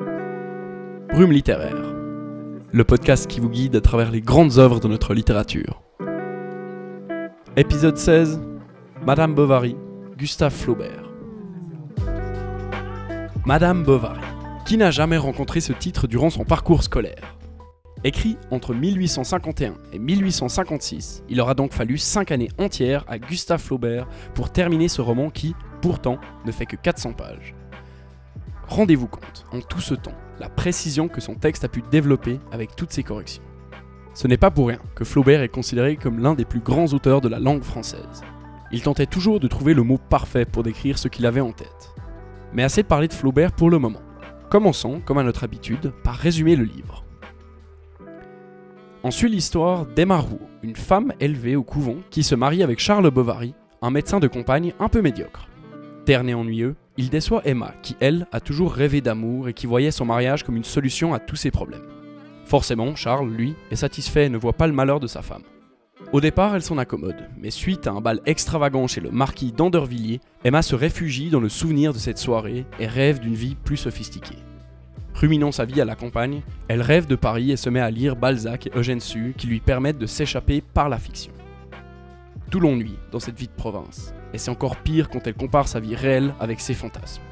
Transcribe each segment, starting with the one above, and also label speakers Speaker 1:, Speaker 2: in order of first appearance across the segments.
Speaker 1: Brume littéraire, le podcast qui vous guide à travers les grandes œuvres de notre littérature. Épisode 16 Madame Bovary, Gustave Flaubert. Madame Bovary. Qui n'a jamais rencontré ce titre durant son parcours scolaire Écrit entre 1851 et 1856, il aura donc fallu 5 années entières à Gustave Flaubert pour terminer ce roman qui, pourtant, ne fait que 400 pages. Rendez-vous compte, en tout ce temps, la précision que son texte a pu développer avec toutes ses corrections. Ce n'est pas pour rien que Flaubert est considéré comme l'un des plus grands auteurs de la langue française. Il tentait toujours de trouver le mot parfait pour décrire ce qu'il avait en tête. Mais assez parlé de Flaubert pour le moment. Commençons, comme à notre habitude, par résumer le livre. On suit l'histoire d'Emma Roux, une femme élevée au couvent qui se marie avec Charles Bovary, un médecin de compagne un peu médiocre. Terne et ennuyeux, il déçoit Emma, qui elle a toujours rêvé d'amour et qui voyait son mariage comme une solution à tous ses problèmes. Forcément, Charles, lui, est satisfait et ne voit pas le malheur de sa femme. Au départ, elle s'en accommode, mais suite à un bal extravagant chez le marquis d'Andervilliers, Emma se réfugie dans le souvenir de cette soirée et rêve d'une vie plus sophistiquée. Ruminant sa vie à la campagne, elle rêve de Paris et se met à lire Balzac et Eugène Sue qui lui permettent de s'échapper par la fiction. Tout l'ennuie dans cette vie de province, et c'est encore pire quand elle compare sa vie réelle avec ses fantasmes.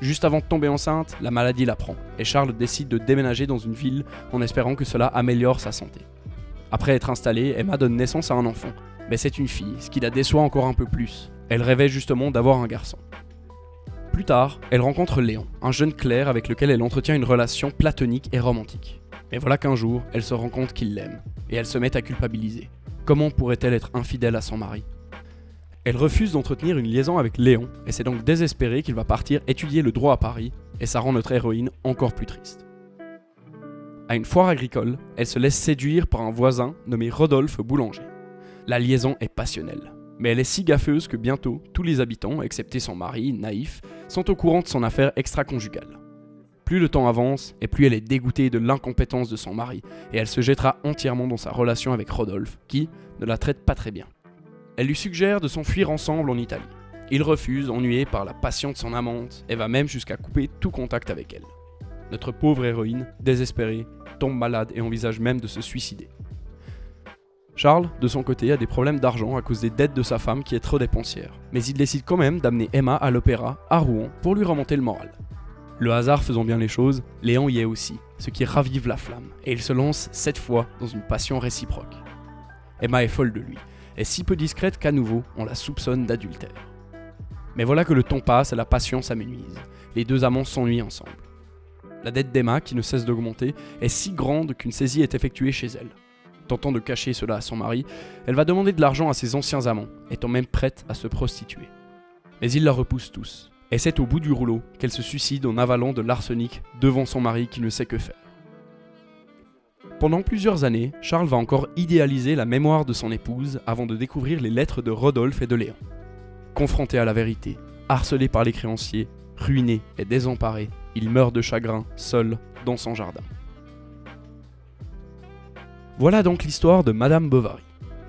Speaker 1: Juste avant de tomber enceinte, la maladie la prend, et Charles décide de déménager dans une ville en espérant que cela améliore sa santé. Après être installée, Emma donne naissance à un enfant, mais c'est une fille, ce qui la déçoit encore un peu plus. Elle rêvait justement d'avoir un garçon. Plus tard, elle rencontre Léon, un jeune clerc avec lequel elle entretient une relation platonique et romantique. Mais voilà qu'un jour, elle se rend compte qu'il l'aime, et elle se met à culpabiliser. Comment pourrait-elle être infidèle à son mari? Elle refuse d'entretenir une liaison avec Léon, et c'est donc désespéré qu'il va partir étudier le droit à Paris, et ça rend notre héroïne encore plus triste. À une foire agricole, elle se laisse séduire par un voisin nommé Rodolphe Boulanger. La liaison est passionnelle mais elle est si gaffeuse que bientôt, tous les habitants, excepté son mari, naïf, sont au courant de son affaire extra-conjugale. Plus le temps avance, et plus elle est dégoûtée de l'incompétence de son mari, et elle se jettera entièrement dans sa relation avec Rodolphe, qui ne la traite pas très bien. Elle lui suggère de s'enfuir ensemble en Italie. Il refuse, ennuyé par la passion de son amante, et va même jusqu'à couper tout contact avec elle. Notre pauvre héroïne, désespérée, tombe malade et envisage même de se suicider. Charles, de son côté, a des problèmes d'argent à cause des dettes de sa femme qui est trop dépensière, mais il décide quand même d'amener Emma à l'opéra, à Rouen, pour lui remonter le moral. Le hasard faisant bien les choses, Léon y est aussi, ce qui ravive la flamme, et il se lance cette fois dans une passion réciproque. Emma est folle de lui, et si peu discrète qu'à nouveau on la soupçonne d'adultère. Mais voilà que le temps passe et la passion s'amenuise. Les deux amants s'ennuient ensemble. La dette d'Emma, qui ne cesse d'augmenter, est si grande qu'une saisie est effectuée chez elle. Tentant de cacher cela à son mari, elle va demander de l'argent à ses anciens amants, étant même prête à se prostituer. Mais il la repousse tous, et c'est au bout du rouleau qu'elle se suicide en avalant de l'arsenic devant son mari qui ne sait que faire. Pendant plusieurs années, Charles va encore idéaliser la mémoire de son épouse avant de découvrir les lettres de Rodolphe et de Léon. Confronté à la vérité, harcelé par les créanciers, ruiné et désemparé, il meurt de chagrin, seul, dans son jardin. Voilà donc l'histoire de Madame Bovary.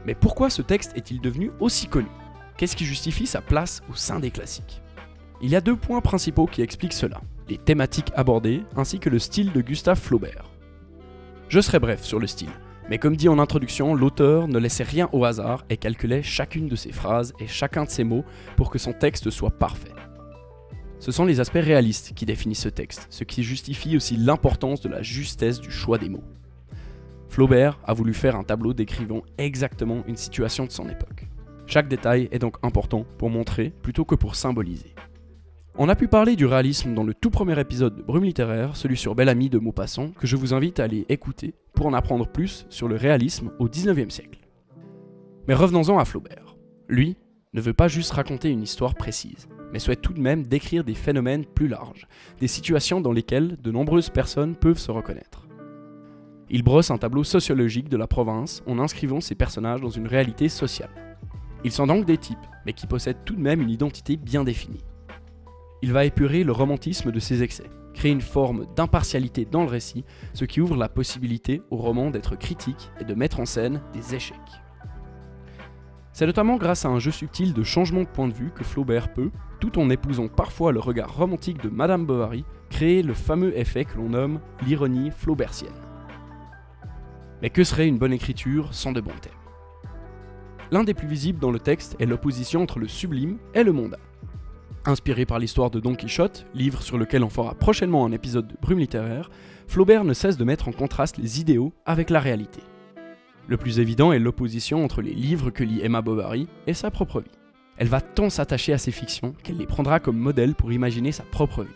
Speaker 1: Mais pourquoi ce texte est-il devenu aussi connu? Qu'est-ce qui justifie sa place au sein des classiques? Il y a deux points principaux qui expliquent cela, les thématiques abordées ainsi que le style de Gustave Flaubert. Je serai bref sur le style, mais comme dit en introduction, l'auteur ne laissait rien au hasard et calculait chacune de ses phrases et chacun de ses mots pour que son texte soit parfait. Ce sont les aspects réalistes qui définissent ce texte, ce qui justifie aussi l'importance de la justesse du choix des mots. Flaubert a voulu faire un tableau décrivant exactement une situation de son époque. Chaque détail est donc important pour montrer plutôt que pour symboliser. On a pu parler du réalisme dans le tout premier épisode de Brume littéraire, celui sur Bel Ami de Maupassant, que je vous invite à aller écouter pour en apprendre plus sur le réalisme au 19e siècle. Mais revenons-en à Flaubert. Lui ne veut pas juste raconter une histoire précise, mais souhaite tout de même décrire des phénomènes plus larges, des situations dans lesquelles de nombreuses personnes peuvent se reconnaître. Il brosse un tableau sociologique de la province en inscrivant ses personnages dans une réalité sociale. Ils sont donc des types, mais qui possèdent tout de même une identité bien définie. Il va épurer le romantisme de ses excès, créer une forme d'impartialité dans le récit, ce qui ouvre la possibilité au roman d'être critique et de mettre en scène des échecs. C'est notamment grâce à un jeu subtil de changement de point de vue que Flaubert peut, tout en épousant parfois le regard romantique de Madame Bovary, créer le fameux effet que l'on nomme l'ironie flaubertienne. Mais que serait une bonne écriture sans de bons thèmes? L'un des plus visibles dans le texte est l'opposition entre le sublime et le mondain. Inspiré par l'histoire de Don Quichotte, livre sur lequel on fera prochainement un épisode de Brume littéraire, Flaubert ne cesse de mettre en contraste les idéaux avec la réalité. Le plus évident est l'opposition entre les livres que lit Emma Bovary et sa propre vie. Elle va tant s'attacher à ses fictions qu'elle les prendra comme modèle pour imaginer sa propre vie.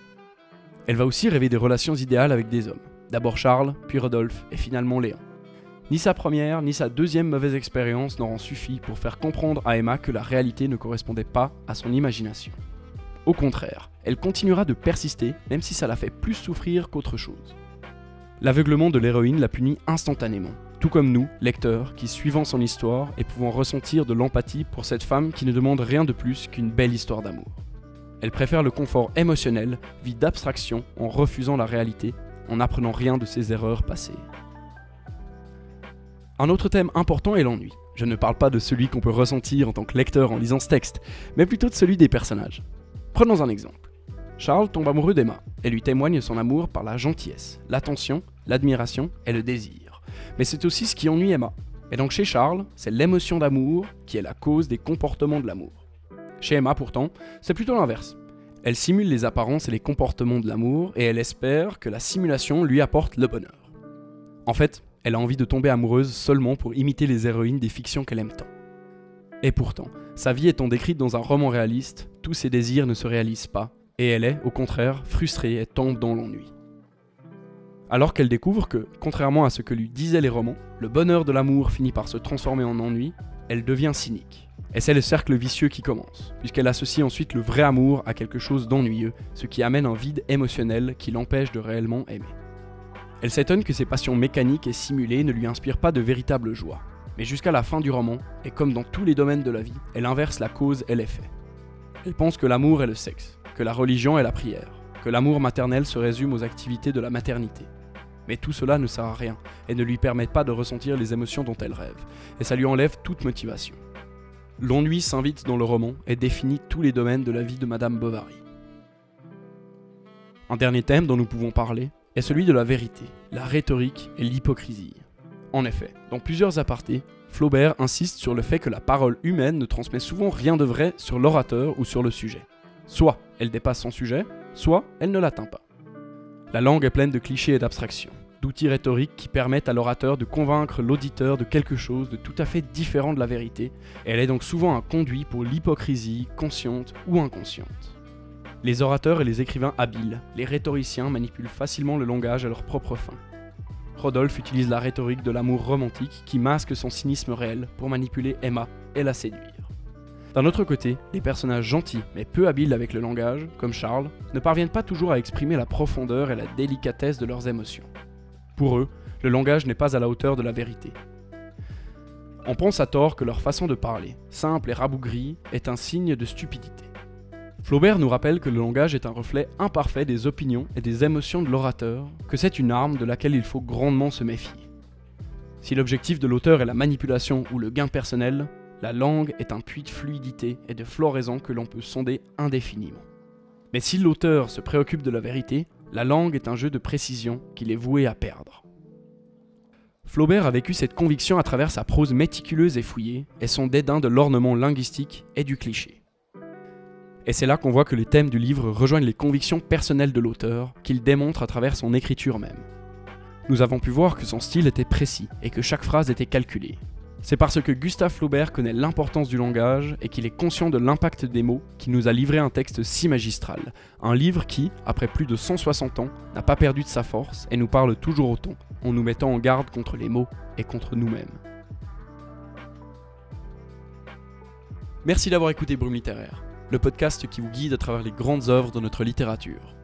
Speaker 1: Elle va aussi rêver des relations idéales avec des hommes. D'abord Charles, puis Rodolphe et finalement Léon. Ni sa première, ni sa deuxième mauvaise expérience n'auront suffi pour faire comprendre à Emma que la réalité ne correspondait pas à son imagination. Au contraire, elle continuera de persister, même si ça la fait plus souffrir qu'autre chose. L'aveuglement de l'héroïne la punit instantanément, tout comme nous, lecteurs, qui suivant son histoire et pouvant ressentir de l'empathie pour cette femme qui ne demande rien de plus qu'une belle histoire d'amour. Elle préfère le confort émotionnel, vit d'abstraction en refusant la réalité, en n'apprenant rien de ses erreurs passées. Un autre thème important est l'ennui. Je ne parle pas de celui qu'on peut ressentir en tant que lecteur en lisant ce texte, mais plutôt de celui des personnages. Prenons un exemple. Charles tombe amoureux d'Emma et lui témoigne son amour par la gentillesse, l'attention, l'admiration et le désir. Mais c'est aussi ce qui ennuie Emma. Et donc chez Charles, c'est l'émotion d'amour qui est la cause des comportements de l'amour. Chez Emma pourtant, c'est plutôt l'inverse. Elle simule les apparences et les comportements de l'amour et elle espère que la simulation lui apporte le bonheur. En fait, elle a envie de tomber amoureuse seulement pour imiter les héroïnes des fictions qu'elle aime tant. Et pourtant, sa vie étant décrite dans un roman réaliste, tous ses désirs ne se réalisent pas, et elle est, au contraire, frustrée et tombe dans l'ennui. Alors qu'elle découvre que, contrairement à ce que lui disaient les romans, le bonheur de l'amour finit par se transformer en ennui, elle devient cynique. Et c'est le cercle vicieux qui commence, puisqu'elle associe ensuite le vrai amour à quelque chose d'ennuyeux, ce qui amène un vide émotionnel qui l'empêche de réellement aimer. Elle s'étonne que ses passions mécaniques et simulées ne lui inspirent pas de véritable joie. Mais jusqu'à la fin du roman, et comme dans tous les domaines de la vie, elle inverse la cause et l'effet. Elle pense que l'amour est le sexe, que la religion est la prière, que l'amour maternel se résume aux activités de la maternité. Mais tout cela ne sert à rien et ne lui permet pas de ressentir les émotions dont elle rêve, et ça lui enlève toute motivation. L'ennui s'invite dans le roman et définit tous les domaines de la vie de Madame Bovary. Un dernier thème dont nous pouvons parler est celui de la vérité, la rhétorique et l'hypocrisie. En effet, dans plusieurs apartés, Flaubert insiste sur le fait que la parole humaine ne transmet souvent rien de vrai sur l'orateur ou sur le sujet. Soit elle dépasse son sujet, soit elle ne l'atteint pas. La langue est pleine de clichés et d'abstractions, d'outils rhétoriques qui permettent à l'orateur de convaincre l'auditeur de quelque chose de tout à fait différent de la vérité, et elle est donc souvent un conduit pour l'hypocrisie consciente ou inconsciente. Les orateurs et les écrivains habiles, les rhétoriciens manipulent facilement le langage à leur propre fin. Rodolphe utilise la rhétorique de l'amour romantique qui masque son cynisme réel pour manipuler Emma et la séduire. D'un autre côté, les personnages gentils mais peu habiles avec le langage, comme Charles, ne parviennent pas toujours à exprimer la profondeur et la délicatesse de leurs émotions. Pour eux, le langage n'est pas à la hauteur de la vérité. On pense à tort que leur façon de parler, simple et rabougrie, est un signe de stupidité. Flaubert nous rappelle que le langage est un reflet imparfait des opinions et des émotions de l'orateur, que c'est une arme de laquelle il faut grandement se méfier. Si l'objectif de l'auteur est la manipulation ou le gain personnel, la langue est un puits de fluidité et de floraison que l'on peut sonder indéfiniment. Mais si l'auteur se préoccupe de la vérité, la langue est un jeu de précision qu'il est voué à perdre. Flaubert a vécu cette conviction à travers sa prose méticuleuse et fouillée et son dédain de l'ornement linguistique et du cliché. Et c'est là qu'on voit que les thèmes du livre rejoignent les convictions personnelles de l'auteur, qu'il démontre à travers son écriture même. Nous avons pu voir que son style était précis et que chaque phrase était calculée. C'est parce que Gustave Flaubert connaît l'importance du langage et qu'il est conscient de l'impact des mots qu'il nous a livré un texte si magistral. Un livre qui, après plus de 160 ans, n'a pas perdu de sa force et nous parle toujours autant, en nous mettant en garde contre les mots et contre nous-mêmes. Merci d'avoir écouté Brume littéraire le podcast qui vous guide à travers les grandes œuvres de notre littérature.